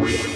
Thank